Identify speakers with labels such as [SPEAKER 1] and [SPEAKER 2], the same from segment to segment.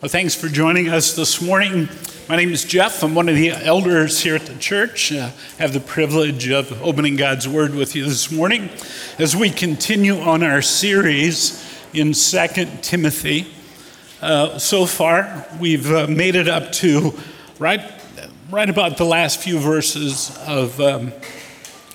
[SPEAKER 1] Well, thanks for joining us this morning. My name is Jeff. I'm one of the elders here at the church. Uh, I have the privilege of opening God's Word with you this morning as we continue on our series in 2 Timothy. Uh, so far, we've uh, made it up to right, right about the last few verses of um,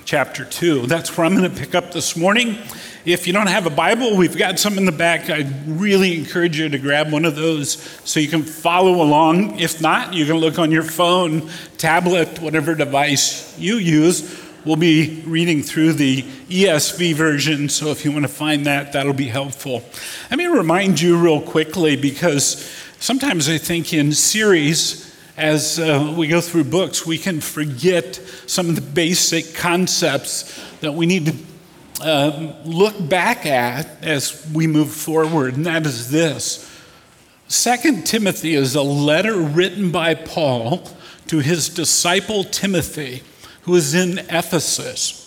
[SPEAKER 1] chapter 2. That's where I'm going to pick up this morning. If you don't have a Bible, we've got some in the back. I really encourage you to grab one of those so you can follow along. If not, you can look on your phone, tablet, whatever device you use. We'll be reading through the ESV version, so if you want to find that, that'll be helpful. Let me remind you real quickly because sometimes I think in series, as uh, we go through books, we can forget some of the basic concepts that we need to um, look back at as we move forward, and that is this. Second Timothy is a letter written by Paul to his disciple Timothy, who is in Ephesus.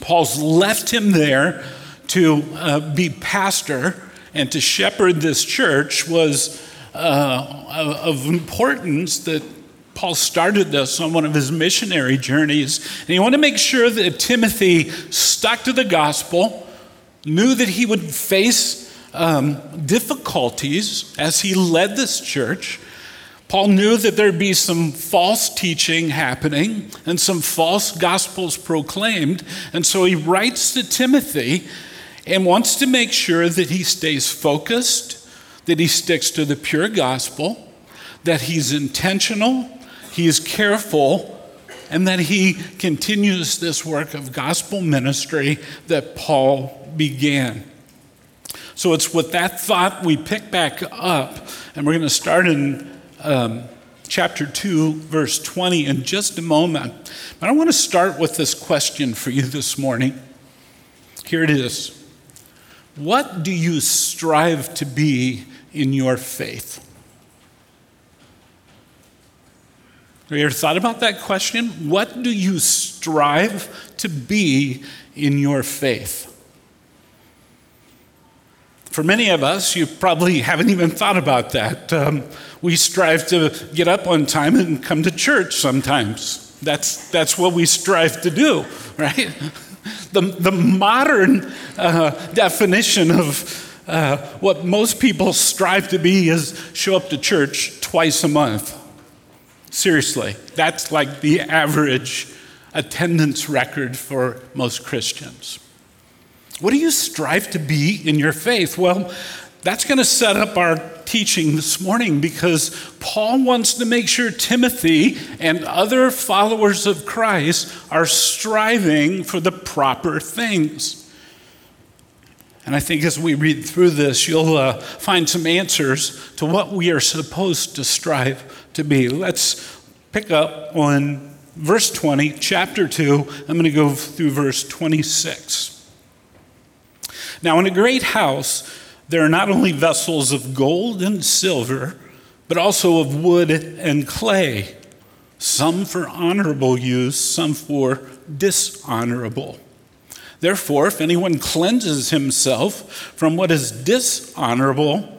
[SPEAKER 1] Paul's left him there to uh, be pastor and to shepherd this church was uh, of importance that Paul started this on one of his missionary journeys, and he wanted to make sure that Timothy stuck to the gospel, knew that he would face um, difficulties as he led this church. Paul knew that there'd be some false teaching happening and some false gospels proclaimed, and so he writes to Timothy and wants to make sure that he stays focused, that he sticks to the pure gospel, that he's intentional, he is careful and that he continues this work of gospel ministry that Paul began. So it's with that thought we pick back up, and we're going to start in um, chapter 2, verse 20 in just a moment. But I want to start with this question for you this morning. Here it is What do you strive to be in your faith? Have you ever thought about that question? What do you strive to be in your faith? For many of us, you probably haven't even thought about that. Um, we strive to get up on time and come to church sometimes. That's, that's what we strive to do, right? The, the modern uh, definition of uh, what most people strive to be is show up to church twice a month. Seriously, that's like the average attendance record for most Christians. What do you strive to be in your faith? Well, that's going to set up our teaching this morning because Paul wants to make sure Timothy and other followers of Christ are striving for the proper things. And I think as we read through this, you'll uh, find some answers to what we are supposed to strive to be. Let's pick up on verse 20, chapter 2. I'm going to go through verse 26. Now, in a great house, there are not only vessels of gold and silver, but also of wood and clay, some for honorable use, some for dishonorable. Therefore, if anyone cleanses himself from what is dishonorable,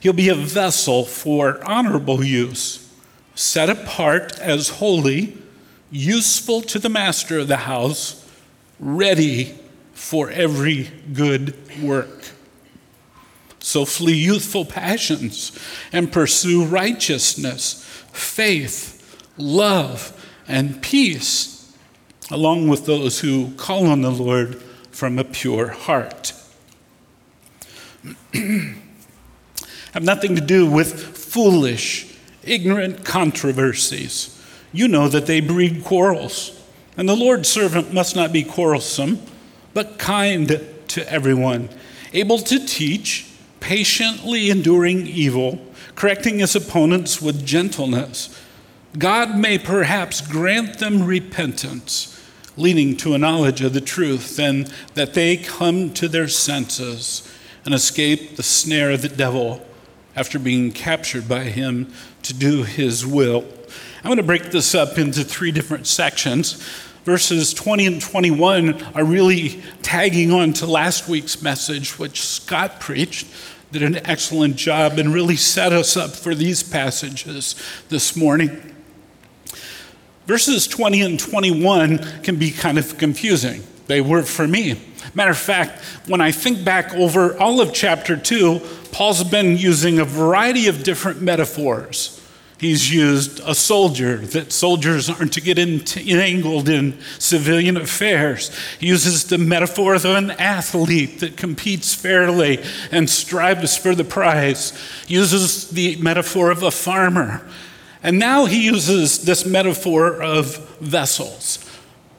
[SPEAKER 1] he'll be a vessel for honorable use set apart as holy, useful to the master of the house, ready for every good work. So flee youthful passions and pursue righteousness, faith, love, and peace, along with those who call on the Lord from a pure heart. Have nothing to do with foolish ignorant controversies. You know that they breed quarrels. And the Lord's servant must not be quarrelsome, but kind to everyone, able to teach, patiently enduring evil, correcting his opponents with gentleness. God may perhaps grant them repentance, leading to a knowledge of the truth, and that they come to their senses and escape the snare of the devil after being captured by him to do his will. I'm going to break this up into three different sections. Verses 20 and 21 are really tagging on to last week's message, which Scott preached. did an excellent job and really set us up for these passages this morning. Verses 20 and 21 can be kind of confusing. They were for me. Matter of fact, when I think back over all of chapter 2, Paul's been using a variety of different metaphors. He's used a soldier, that soldiers aren't to get entangled in civilian affairs. He uses the metaphor of an athlete that competes fairly and strives for the prize. He uses the metaphor of a farmer. And now he uses this metaphor of vessels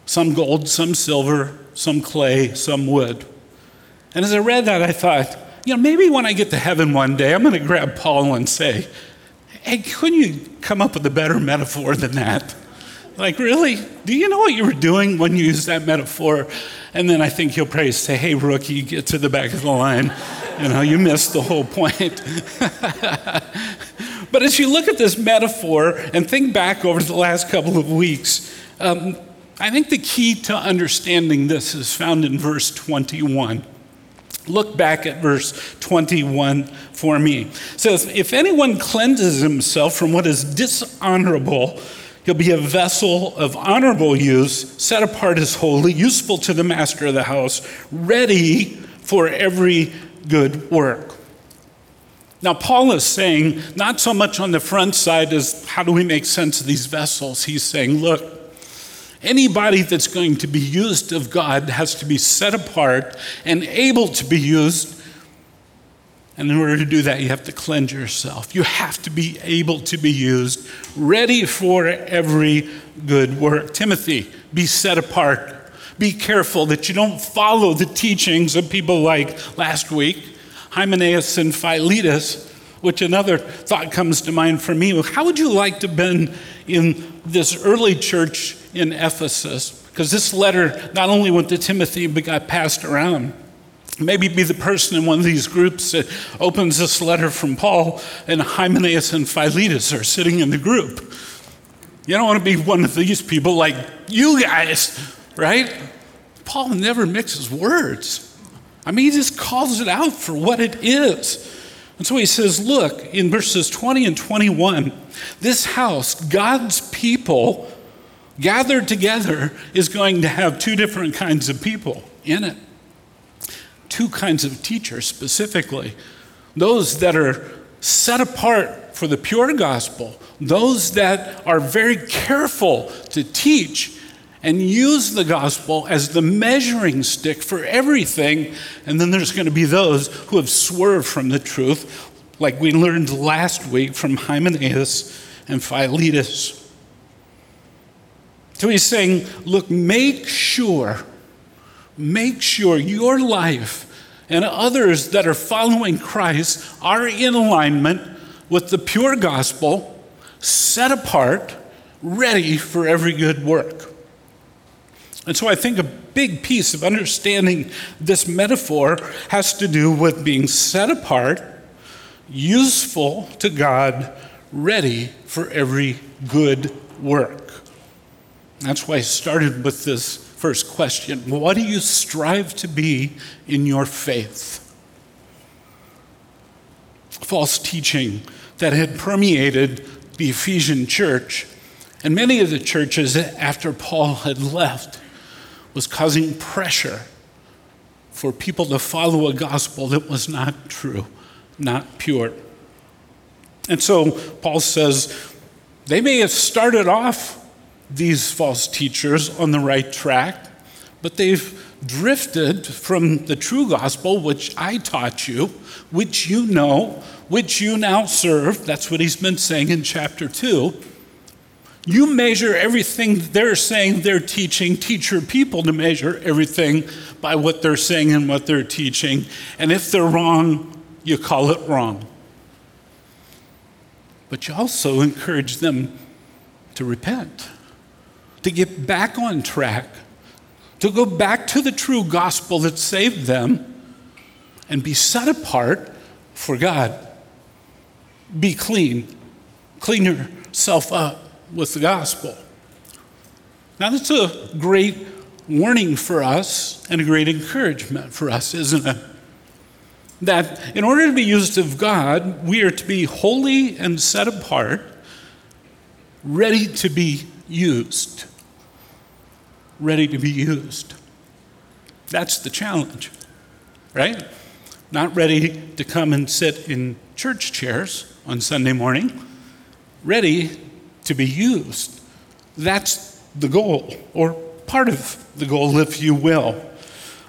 [SPEAKER 1] some gold, some silver, some clay, some wood. And as I read that, I thought, you know, maybe when I get to heaven one day, I'm going to grab Paul and say, Hey, couldn't you come up with a better metaphor than that? Like, really? Do you know what you were doing when you used that metaphor? And then I think he'll probably say, Hey, rookie, get to the back of the line. You know, you missed the whole point. but as you look at this metaphor and think back over the last couple of weeks, um, I think the key to understanding this is found in verse 21. Look back at verse 21 for me. It says, If anyone cleanses himself from what is dishonorable, he'll be a vessel of honorable use, set apart as holy, useful to the master of the house, ready for every good work. Now, Paul is saying, not so much on the front side as how do we make sense of these vessels. He's saying, look, Anybody that's going to be used of God has to be set apart and able to be used. And in order to do that, you have to cleanse yourself. You have to be able to be used, ready for every good work. Timothy, be set apart. Be careful that you don't follow the teachings of people like last week, Hymenaeus and Philetus, which another thought comes to mind for me. How would you like to have been in this early church in Ephesus, because this letter not only went to Timothy, but got passed around. Maybe be the person in one of these groups that opens this letter from Paul, and Hymenaeus and Philetus are sitting in the group. You don't want to be one of these people like you guys, right? Paul never mixes words. I mean, he just calls it out for what it is. And so he says, Look, in verses 20 and 21, this house, God's people, gathered together is going to have two different kinds of people in it. Two kinds of teachers specifically those that are set apart for the pure gospel, those that are very careful to teach and use the gospel as the measuring stick for everything. And then there's going to be those who have swerved from the truth, like we learned last week from Hymenaeus and Philetus. So he's saying, look, make sure, make sure your life and others that are following Christ are in alignment with the pure gospel, set apart, ready for every good work. And so I think a big piece of understanding this metaphor has to do with being set apart, useful to God, ready for every good work. That's why I started with this first question What do you strive to be in your faith? False teaching that had permeated the Ephesian church and many of the churches after Paul had left was causing pressure for people to follow a gospel that was not true, not pure. And so Paul says they may have started off these false teachers on the right track, but they've drifted from the true gospel, which I taught you, which you know, which you now serve. That's what he's been saying in chapter 2. You measure everything they're saying they're teaching, teach your people to measure everything by what they're saying and what they're teaching. And if they're wrong, you call it wrong. But you also encourage them to repent to get back on track, to go back to the true gospel that saved them, and be set apart for God. Be clean. Clean yourself up with the gospel. Now, that's a great warning for us and a great encouragement for us, isn't it? that in order to be used of God, we are to be holy and set apart, ready to be used. Ready to be used. That's the challenge, right? Not ready to come and sit in church chairs on Sunday morning, ready to be used. That's the goal, or part of the goal, if you will.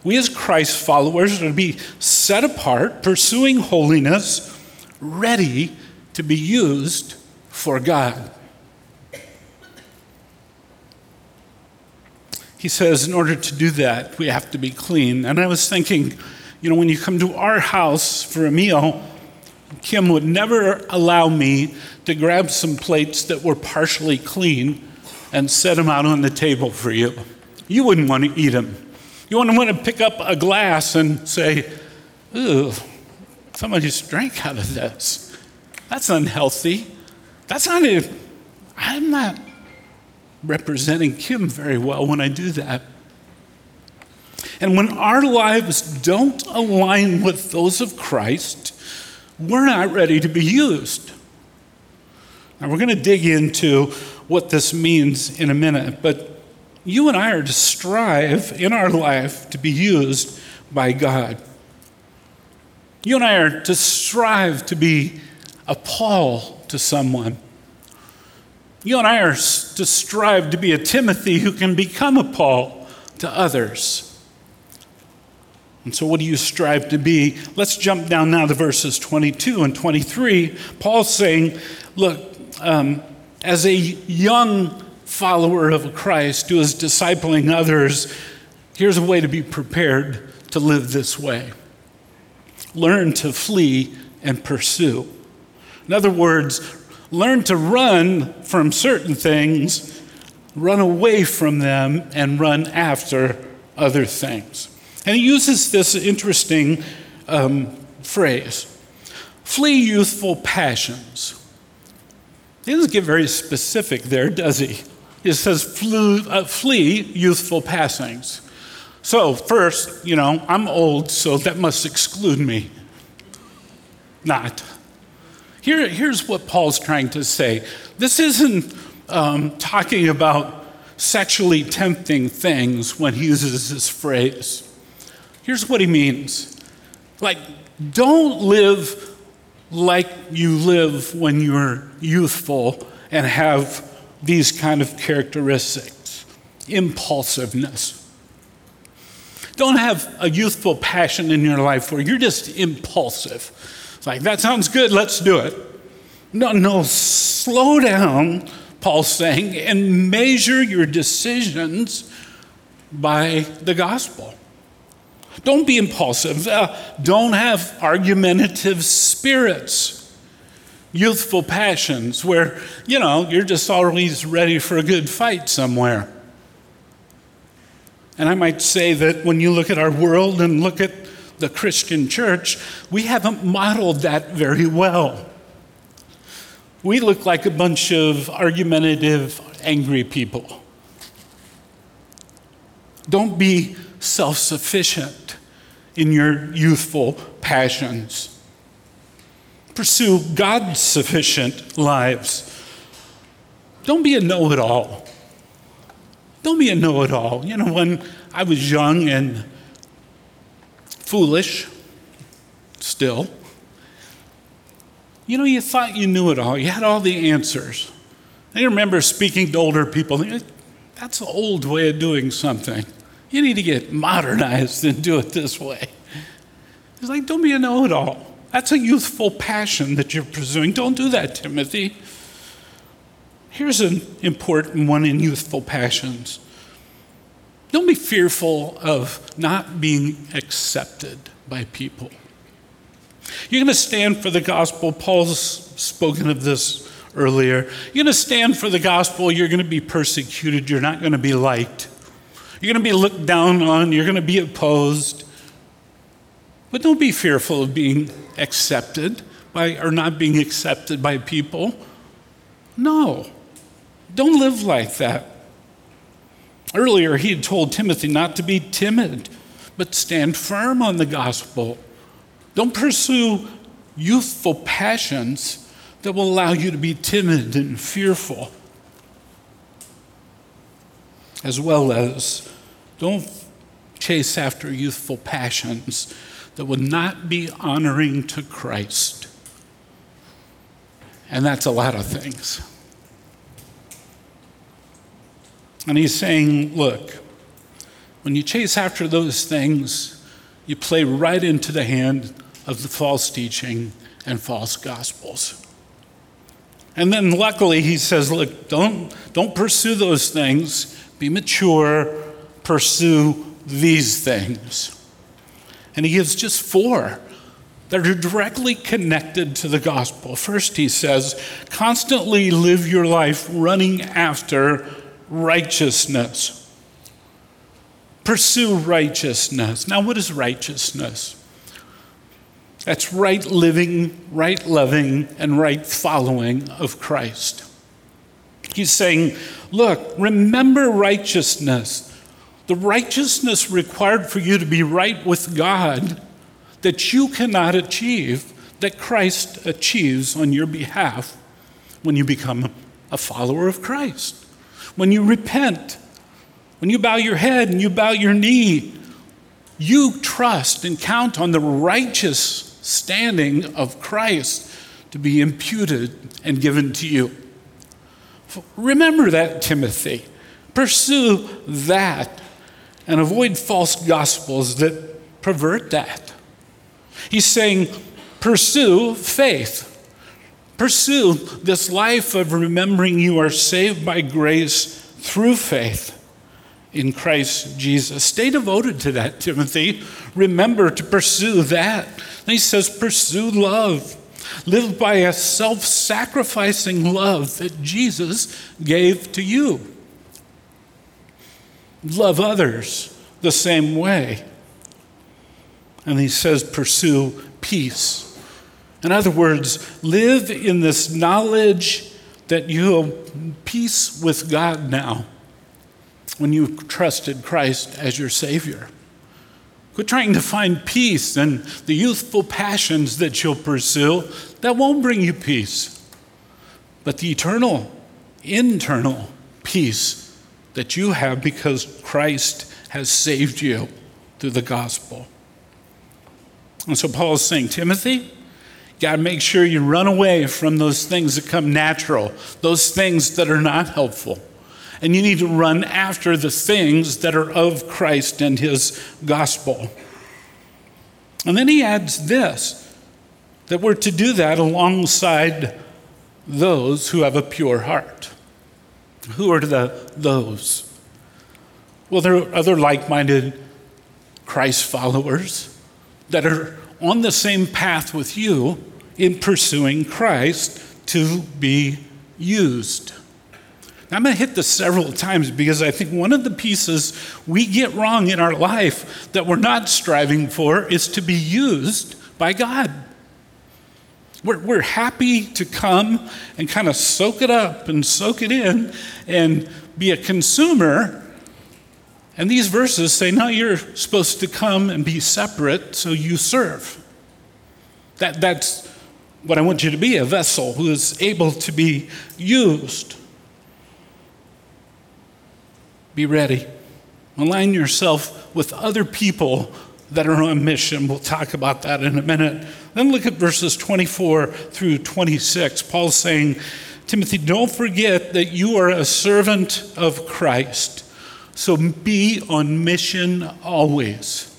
[SPEAKER 1] We, as Christ followers, are to be set apart, pursuing holiness, ready to be used for God. He says, in order to do that, we have to be clean. And I was thinking, you know, when you come to our house for a meal, Kim would never allow me to grab some plates that were partially clean and set them out on the table for you. You wouldn't want to eat them. You wouldn't want to pick up a glass and say, Ooh, somebody just drank out of this. That's unhealthy. That's not a, I'm not representing Kim very well when I do that. And when our lives don't align with those of Christ, we're not ready to be used. Now, we're going to dig into what this means in a minute, but you and I are to strive in our life to be used by God. You and I are to strive to be a Paul to someone. You and I are to strive to be a Timothy who can become a Paul to others. And so, what do you strive to be? Let's jump down now to verses 22 and 23. Paul's saying, Look, um, as a young follower of Christ who is discipling others, here's a way to be prepared to live this way learn to flee and pursue. In other words, learn to run from certain things, run away from them, and run after other things. And he uses this interesting um, phrase flee youthful passions. He doesn't get very specific there, does he? He says flee, uh, flee youthful passings. So, first, you know, I'm old, so that must exclude me. Not. Here, here's what Paul's trying to say this isn't um, talking about sexually tempting things when he uses this phrase. Here's what he means like, don't live like you live when you're youthful and have these kind of characteristics impulsiveness. Don't have a youthful passion in your life where you're just impulsive. It's like, that sounds good, let's do it. No, no, slow down, Paul's saying, and measure your decisions by the gospel. Don't be impulsive. Uh, don't have argumentative spirits, youthful passions where, you know, you're just always ready for a good fight somewhere. And I might say that when you look at our world and look at the Christian church, we haven't modeled that very well. We look like a bunch of argumentative, angry people. Don't be self sufficient in your youthful passions. Pursue God sufficient lives. Don't be a know it all. Don't be a know it all. You know, when I was young and foolish, still, you know, you thought you knew it all. You had all the answers. I remember speaking to older people. That's an old way of doing something. You need to get modernized and do it this way. He's like, don't be a know it all. That's a youthful passion that you're pursuing. Don't do that, Timothy. Here's an important one in youthful passions don't be fearful of not being accepted by people. You're going to stand for the gospel. Paul's spoken of this earlier. You're going to stand for the gospel. You're going to be persecuted. You're not going to be liked. You're going to be looked down on, you're going to be opposed. But don't be fearful of being accepted by or not being accepted by people. No. Don't live like that. Earlier, he had told Timothy not to be timid, but stand firm on the gospel. Don't pursue youthful passions that will allow you to be timid and fearful. As well as don't chase after youthful passions that would not be honoring to Christ. And that's a lot of things. And he's saying, look, when you chase after those things, you play right into the hand of the false teaching and false gospels. And then luckily he says, look, don't, don't pursue those things. Be mature, pursue these things. And he gives just four that are directly connected to the gospel. First, he says, constantly live your life running after righteousness. Pursue righteousness. Now, what is righteousness? That's right living, right loving, and right following of Christ. He's saying, look, remember righteousness. The righteousness required for you to be right with God that you cannot achieve, that Christ achieves on your behalf when you become a follower of Christ. When you repent, when you bow your head and you bow your knee, you trust and count on the righteous standing of Christ to be imputed and given to you. Remember that, Timothy. Pursue that and avoid false gospels that pervert that. He's saying, pursue faith. Pursue this life of remembering you are saved by grace through faith in Christ Jesus. Stay devoted to that, Timothy. Remember to pursue that. And he says, pursue love. Live by a self sacrificing love that Jesus gave to you. Love others the same way. And he says, pursue peace. In other words, live in this knowledge that you have peace with God now when you trusted Christ as your Savior. Quit trying to find peace and the youthful passions that you'll pursue. That won't bring you peace. But the eternal, internal peace that you have because Christ has saved you through the gospel. And so Paul is saying, Timothy, got to make sure you run away from those things that come natural, those things that are not helpful and you need to run after the things that are of Christ and his gospel. And then he adds this that we're to do that alongside those who have a pure heart. Who are the those? Well, there are other like minded Christ followers that are on the same path with you in pursuing Christ to be used. I'm going to hit this several times because I think one of the pieces we get wrong in our life that we're not striving for is to be used by God. We're, we're happy to come and kind of soak it up and soak it in and be a consumer. And these verses say, no, you're supposed to come and be separate so you serve. That, that's what I want you to be a vessel who is able to be used. Be ready. Align yourself with other people that are on mission. We'll talk about that in a minute. Then look at verses 24 through 26. Paul's saying, Timothy, don't forget that you are a servant of Christ. So be on mission always.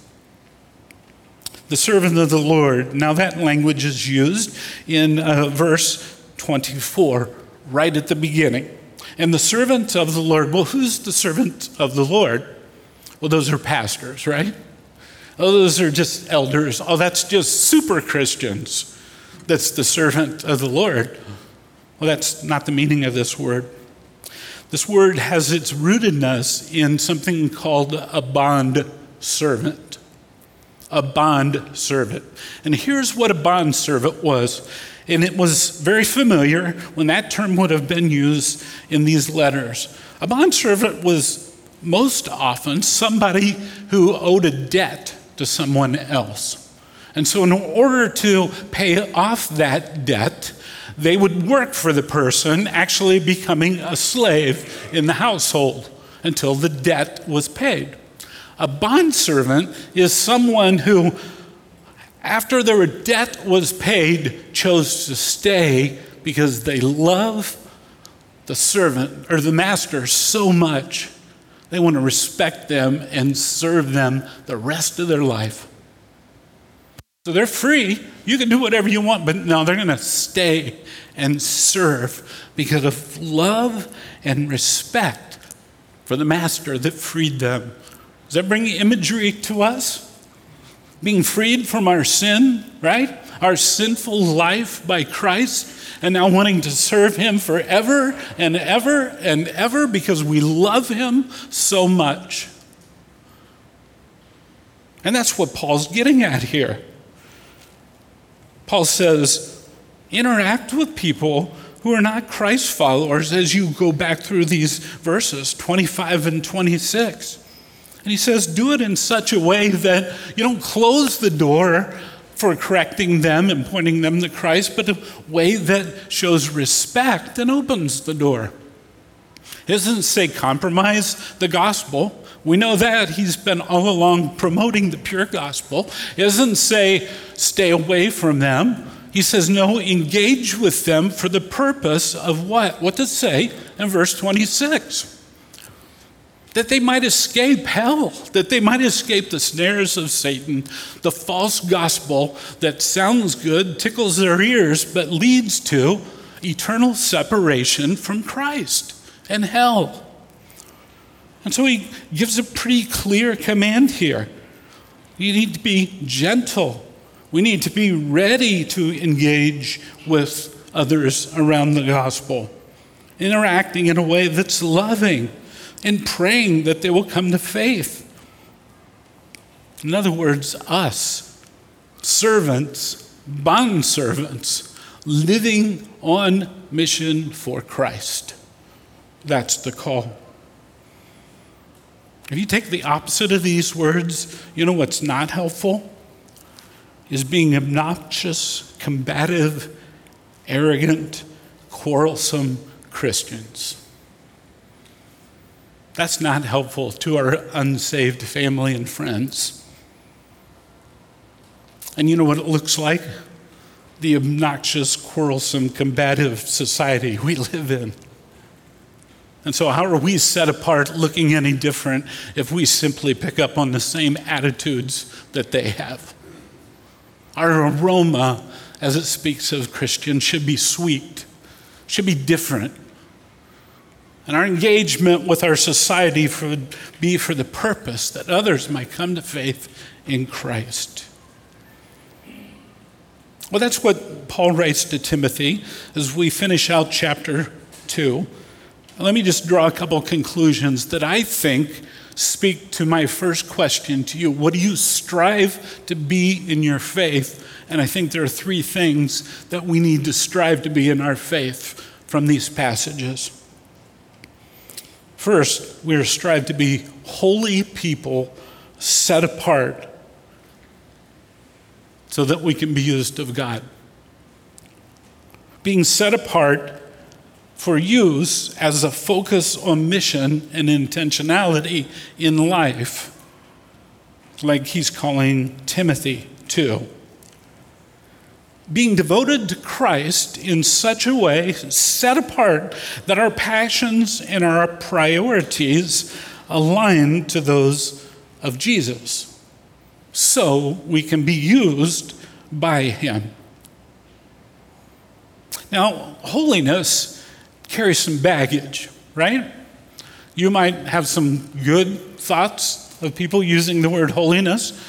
[SPEAKER 1] The servant of the Lord. Now, that language is used in uh, verse 24, right at the beginning. And the servant of the Lord, well, who's the servant of the Lord? Well, those are pastors, right? Oh, those are just elders. Oh, that's just super Christians. That's the servant of the Lord. Well, that's not the meaning of this word. This word has its rootedness in something called a bond servant. A bond servant. And here's what a bond servant was and it was very familiar when that term would have been used in these letters. A bondservant was most often somebody who owed a debt to someone else. And so, in order to pay off that debt, they would work for the person, actually becoming a slave in the household until the debt was paid. A bondservant is someone who, after their debt was paid, chose to stay because they love the servant or the master so much. They want to respect them and serve them the rest of their life. So they're free. You can do whatever you want, but no, they're going to stay and serve because of love and respect for the master that freed them. Does that bring imagery to us? Being freed from our sin, right? Our sinful life by Christ, and now wanting to serve Him forever and ever and ever because we love Him so much. And that's what Paul's getting at here. Paul says, interact with people who are not Christ followers as you go back through these verses 25 and 26. And he says, do it in such a way that you don't close the door for correcting them and pointing them to Christ, but a way that shows respect and opens the door. It doesn't say compromise the gospel. We know that. He's been all along promoting the pure gospel. It doesn't say stay away from them. He says, no, engage with them for the purpose of what? What does it say in verse 26? That they might escape hell, that they might escape the snares of Satan, the false gospel that sounds good, tickles their ears, but leads to eternal separation from Christ and hell. And so he gives a pretty clear command here. You need to be gentle we need to be ready to engage with others around the gospel, interacting in a way that's loving and praying that they will come to faith. In other words, us, servants, bond servants, living on mission for Christ. That's the call. If you take the opposite of these words, you know what's not helpful? is being obnoxious, combative, arrogant, quarrelsome Christians. That's not helpful to our unsaved family and friends. And you know what it looks like? The obnoxious, quarrelsome, combative society we live in. And so, how are we set apart looking any different if we simply pick up on the same attitudes that they have? Our aroma, as it speaks of Christians, should be sweet, should be different. And our engagement with our society would be for the purpose that others might come to faith in Christ. Well, that's what Paul writes to Timothy as we finish out chapter 2. Let me just draw a couple conclusions that I think speak to my first question to you. What do you strive to be in your faith? And I think there are three things that we need to strive to be in our faith from these passages. First, we are strive to be holy people set apart so that we can be used of God. Being set apart for use as a focus on mission and intentionality in life, like he's calling Timothy to. Being devoted to Christ in such a way, set apart, that our passions and our priorities align to those of Jesus, so we can be used by Him. Now, holiness carries some baggage, right? You might have some good thoughts of people using the word holiness.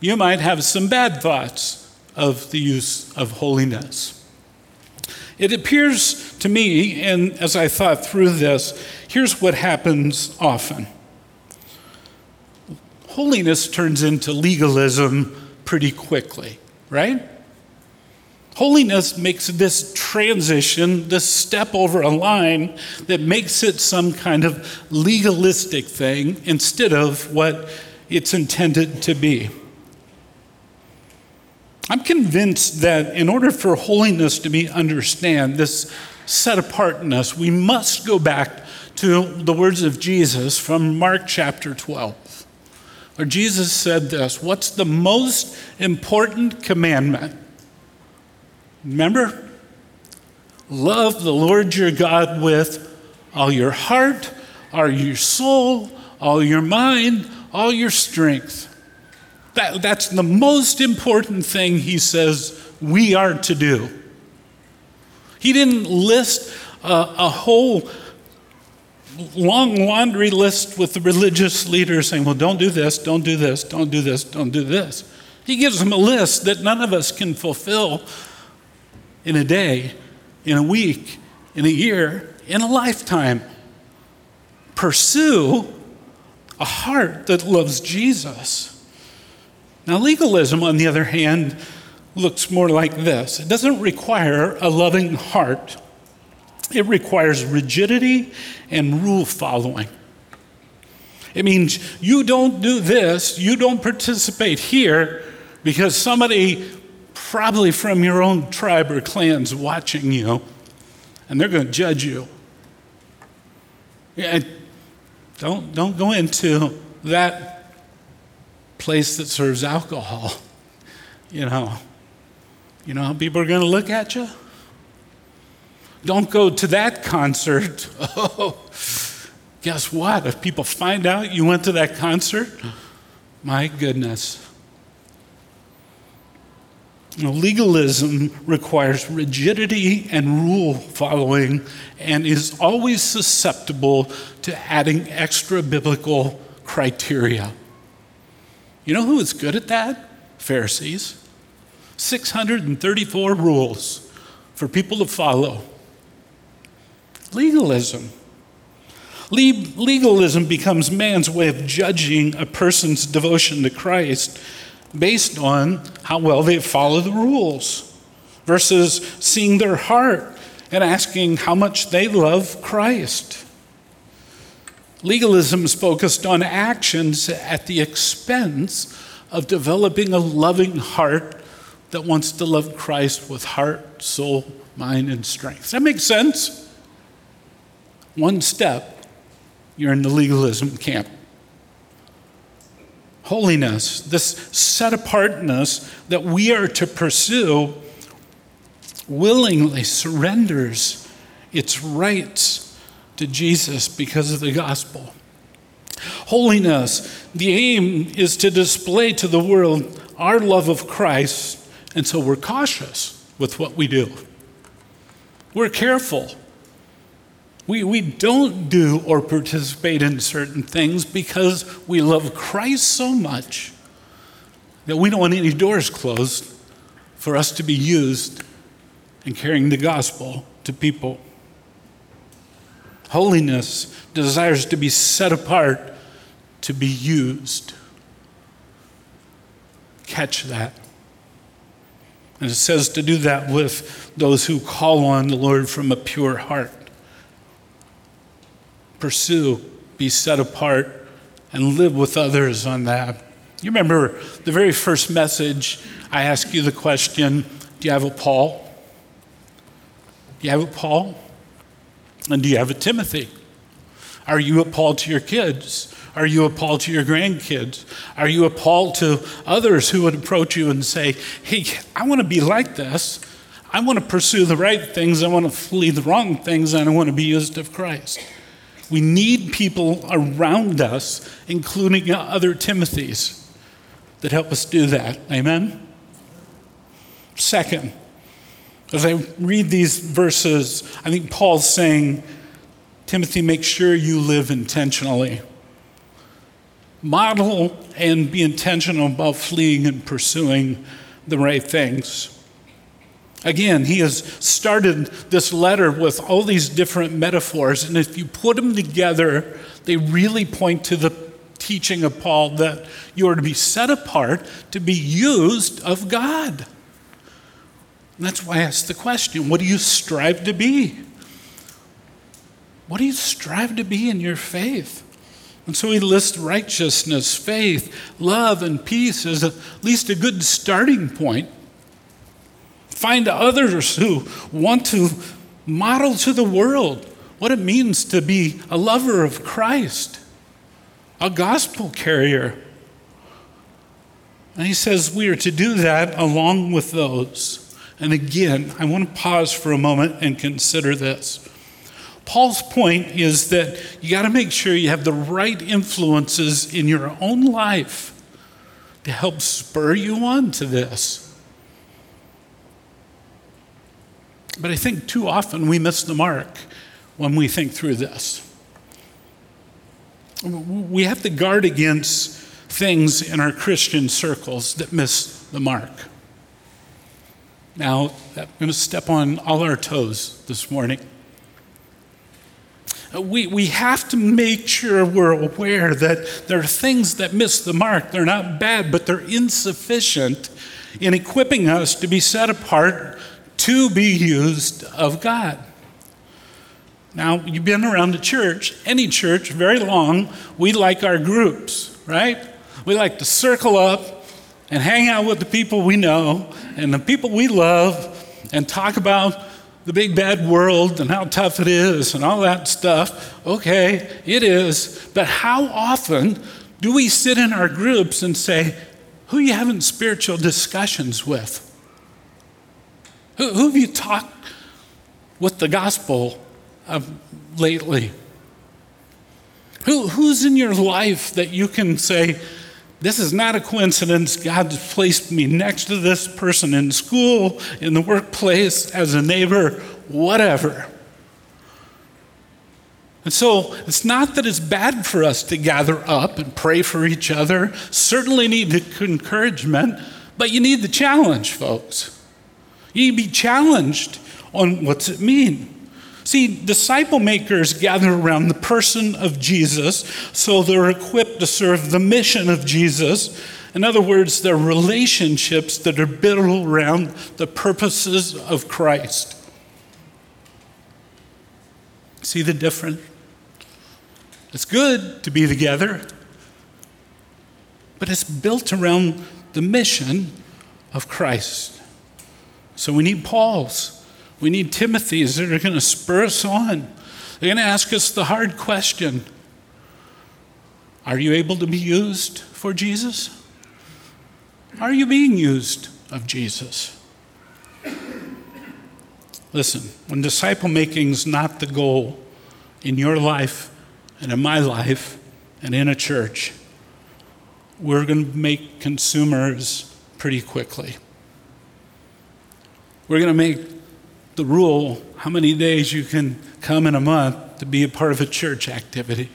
[SPEAKER 1] You might have some bad thoughts of the use of holiness. It appears to me, and as I thought through this, here's what happens often holiness turns into legalism pretty quickly, right? Holiness makes this transition, this step over a line that makes it some kind of legalistic thing instead of what it's intended to be. I'm convinced that in order for holiness to be understand, this set apartness, we must go back to the words of Jesus from Mark chapter 12, where Jesus said this What's the most important commandment? Remember? Love the Lord your God with all your heart, all your soul, all your mind, all your strength. That, that's the most important thing he says we are to do. He didn't list a, a whole long laundry list with the religious leaders saying, well, don't do this, don't do this, don't do this, don't do this. He gives them a list that none of us can fulfill in a day, in a week, in a year, in a lifetime. Pursue a heart that loves Jesus. Now, legalism, on the other hand, looks more like this it doesn't require a loving heart, it requires rigidity and rule following. It means you don't do this, you don't participate here because somebody, probably from your own tribe or clan's watching you, and they're going to judge you. Yeah, don't, don't go into that place that serves alcohol. You know, you know how people are going to look at you? Don't go to that concert. Oh, guess what? If people find out you went to that concert, my goodness. Know, legalism requires rigidity and rule following and is always susceptible to adding extra biblical criteria. You know who is good at that? Pharisees. 634 rules for people to follow. Legalism. Le- legalism becomes man's way of judging a person's devotion to Christ based on how well they follow the rules versus seeing their heart and asking how much they love Christ. Legalism is focused on actions at the expense of developing a loving heart that wants to love Christ with heart, soul, mind, and strength. Does that make sense? One step, you're in the legalism camp. Holiness, this set apartness that we are to pursue, willingly surrenders its rights to Jesus because of the gospel. Holiness, the aim is to display to the world our love of Christ and so we're cautious with what we do. We're careful. We, we don't do or participate in certain things because we love Christ so much that we don't want any doors closed for us to be used in carrying the gospel to people. Holiness desires to be set apart to be used. Catch that. And it says to do that with those who call on the Lord from a pure heart. Pursue, be set apart, and live with others on that. You remember the very first message, I asked you the question Do you have a Paul? Do you have a Paul? And do you have a Timothy? Are you a Paul to your kids? Are you a Paul to your grandkids? Are you a Paul to others who would approach you and say, Hey, I want to be like this. I want to pursue the right things. I want to flee the wrong things, and I want to be used of Christ. We need people around us, including other Timothys, that help us do that. Amen? Second, as I read these verses, I think Paul's saying, Timothy, make sure you live intentionally model and be intentional about fleeing and pursuing the right things. Again, he has started this letter with all these different metaphors, and if you put them together, they really point to the teaching of Paul that you are to be set apart to be used of God. That's why I asked the question what do you strive to be? What do you strive to be in your faith? And so he lists righteousness, faith, love, and peace as at least a good starting point Find others who want to model to the world what it means to be a lover of Christ, a gospel carrier. And he says we are to do that along with those. And again, I want to pause for a moment and consider this. Paul's point is that you got to make sure you have the right influences in your own life to help spur you on to this. But I think too often we miss the mark when we think through this. We have to guard against things in our Christian circles that miss the mark. Now, I'm going to step on all our toes this morning. Uh, we, we have to make sure we're aware that there are things that miss the mark. They're not bad, but they're insufficient in equipping us to be set apart to be used of God. Now, you've been around the church, any church, very long. We like our groups, right? We like to circle up and hang out with the people we know and the people we love and talk about the big bad world and how tough it is and all that stuff. Okay, it is. But how often do we sit in our groups and say, Who you having spiritual discussions with? Who, who have you talked with the gospel of lately? Who, who's in your life that you can say, this is not a coincidence. God placed me next to this person in school, in the workplace, as a neighbor, whatever. And so it's not that it's bad for us to gather up and pray for each other. Certainly need the encouragement, but you need the challenge, folks. You need to be challenged on what's it mean. See, disciple makers gather around the person of Jesus so they're equipped to serve the mission of Jesus. In other words, they're relationships that are built around the purposes of Christ. See the difference? It's good to be together, but it's built around the mission of Christ. So we need Paul's. We need Timothy's that are going to spur us on. They're going to ask us the hard question Are you able to be used for Jesus? Are you being used of Jesus? Listen, when disciple making is not the goal in your life and in my life and in a church, we're going to make consumers pretty quickly. We're going to make the rule how many days you can come in a month to be a part of a church activity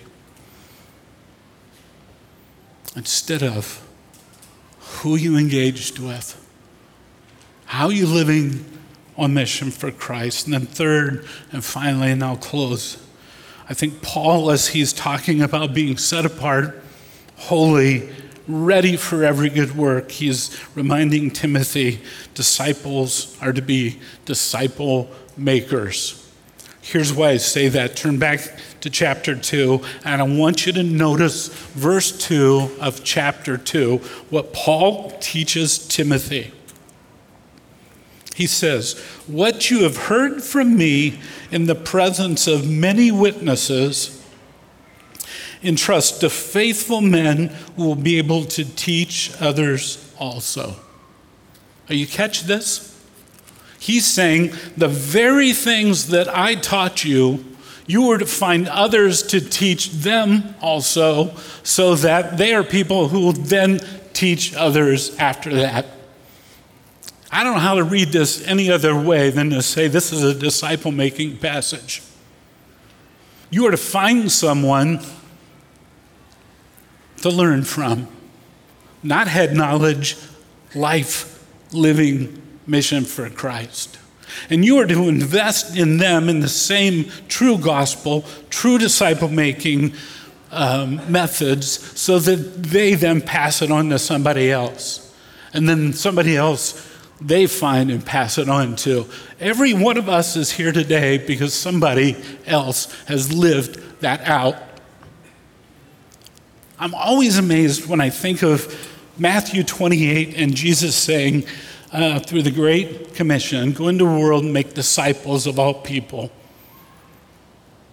[SPEAKER 1] instead of who you engaged with, how you living on mission for Christ. And then, third and finally, and I'll close, I think Paul, as he's talking about being set apart, holy, ready for every good work. He's reminding Timothy disciples are to be disciple makers. Here's why I say that. Turn back to chapter 2, and I want you to notice verse 2 of chapter 2, what Paul teaches Timothy. He says, What you have heard from me in the presence of many witnesses, entrust to faithful men who will be able to teach others also. Are you catch this? He's saying the very things that I taught you, you were to find others to teach them also, so that they are people who will then teach others after that. I don't know how to read this any other way than to say this is a disciple making passage. You are to find someone to learn from. Not head knowledge, life living mission for Christ. And you are to invest in them in the same true gospel, true disciple making um, methods so that they then pass it on to somebody else. And then somebody else they find and pass it on to. Every one of us is here today because somebody else has lived that out I'm always amazed when I think of Matthew 28 and Jesus saying, uh, through the Great Commission go into the world and make disciples of all people.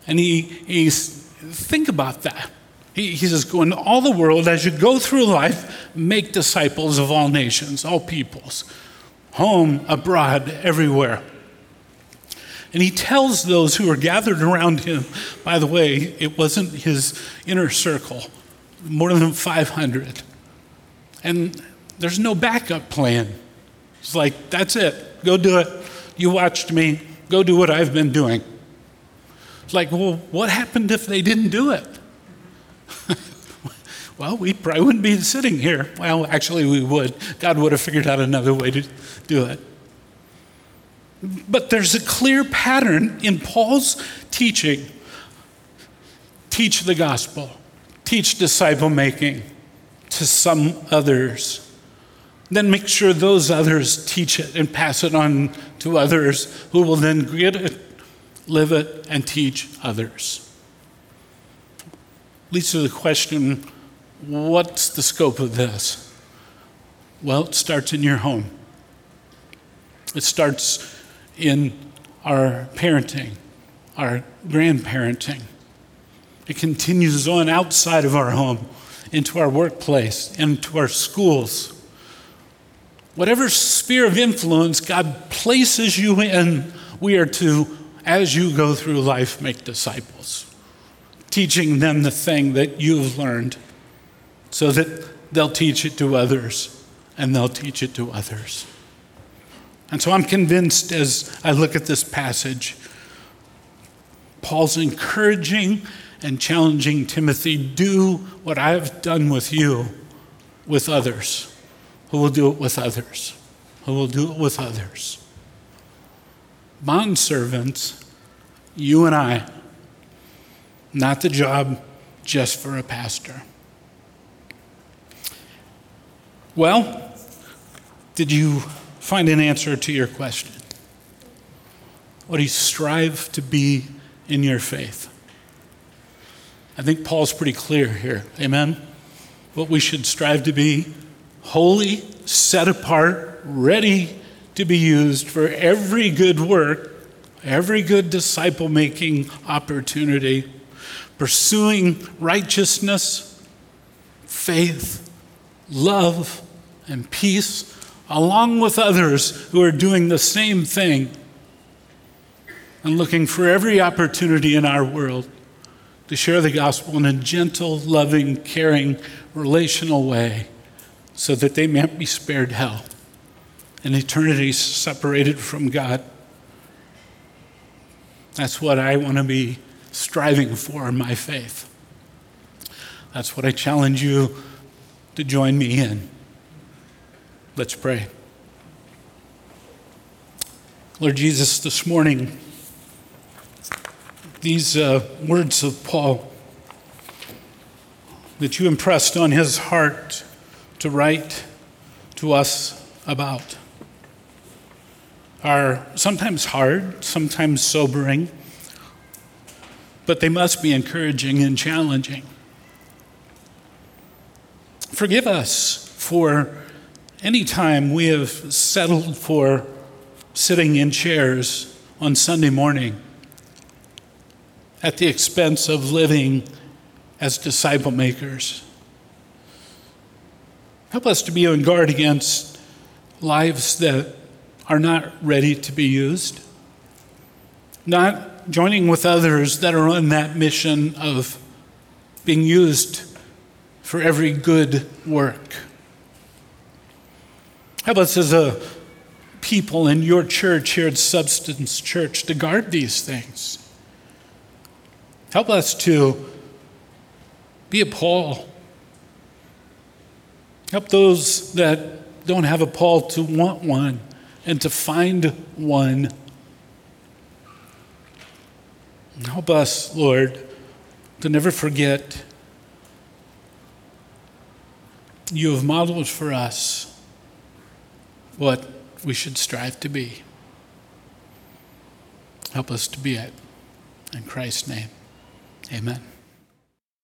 [SPEAKER 1] And he, he's, think about that. He, he says, Go into all the world as you go through life, make disciples of all nations, all peoples, home, abroad, everywhere. And he tells those who are gathered around him, by the way, it wasn't his inner circle, more than 500. And there's no backup plan. It's like, that's it, go do it. You watched me, go do what I've been doing. It's like, well, what happened if they didn't do it? well, we probably wouldn't be sitting here. Well, actually, we would. God would have figured out another way to do it. But there's a clear pattern in Paul's teaching teach the gospel, teach disciple making to some others. Then make sure those others teach it and pass it on to others who will then get it, live it, and teach others. Leads to the question what's the scope of this? Well, it starts in your home. It starts in our parenting, our grandparenting. It continues on outside of our home, into our workplace, into our schools. Whatever sphere of influence God places you in, we are to, as you go through life, make disciples, teaching them the thing that you've learned so that they'll teach it to others and they'll teach it to others. And so I'm convinced as I look at this passage, Paul's encouraging and challenging Timothy do what I've done with you with others. Who will do it with others? Who will do it with others? Bond servants, you and I, not the job just for a pastor. Well, did you find an answer to your question? What do you strive to be in your faith? I think Paul's pretty clear here. Amen? What we should strive to be holy, set apart, ready to be used for every good work, every good disciple making opportunity, pursuing righteousness, faith, love, and peace along with others who are doing the same thing and looking for every opportunity in our world to share the gospel in a gentle, loving, caring, relational way so that they might be spared hell and eternity separated from God. That's what I want to be striving for in my faith. That's what I challenge you to join me in. Let's pray. Lord Jesus, this morning, these uh, words of Paul that you impressed on his heart to write to us about are sometimes hard, sometimes sobering, but they must be encouraging and challenging. Forgive us for any time we have settled for sitting in chairs on Sunday morning at the expense of living as disciple makers, help us to be on guard against lives that are not ready to be used, not joining with others that are on that mission of being used for every good work. Help us as a people in your church here at Substance Church to guard these things. Help us to be a Paul. Help those that don't have a Paul to want one and to find one. Help us, Lord, to never forget you have modeled for us what we should strive to be. Help us to be it. In Christ's name, amen.